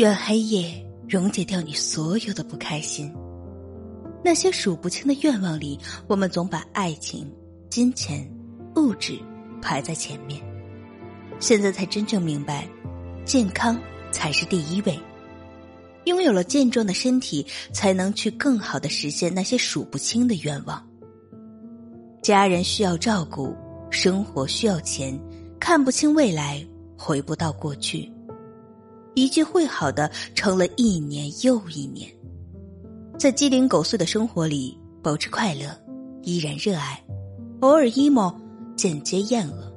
愿黑夜溶解掉你所有的不开心。那些数不清的愿望里，我们总把爱情、金钱、物质排在前面。现在才真正明白，健康才是第一位。拥有了健壮的身体，才能去更好的实现那些数不清的愿望。家人需要照顾，生活需要钱，看不清未来，回不到过去。一句会好的，成了一年又一年。在鸡零狗碎的生活里，保持快乐，依然热爱，偶尔 emo，间接厌恶，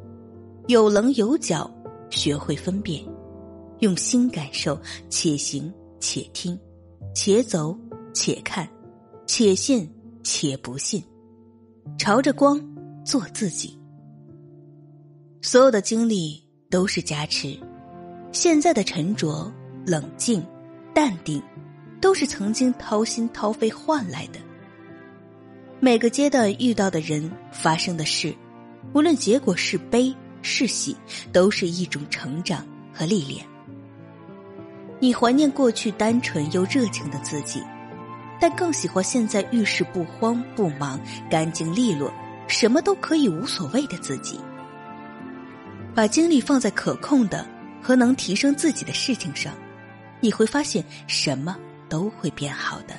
有棱有角，学会分辨，用心感受，且行且听，且走且看，且信且不信，朝着光做自己。所有的经历都是加持。现在的沉着、冷静、淡定，都是曾经掏心掏肺换来的。每个阶段遇到的人、发生的事，无论结果是悲是喜，都是一种成长和历练。你怀念过去单纯又热情的自己，但更喜欢现在遇事不慌不忙、干净利落、什么都可以无所谓的自己。把精力放在可控的。和能提升自己的事情上，你会发现什么都会变好的。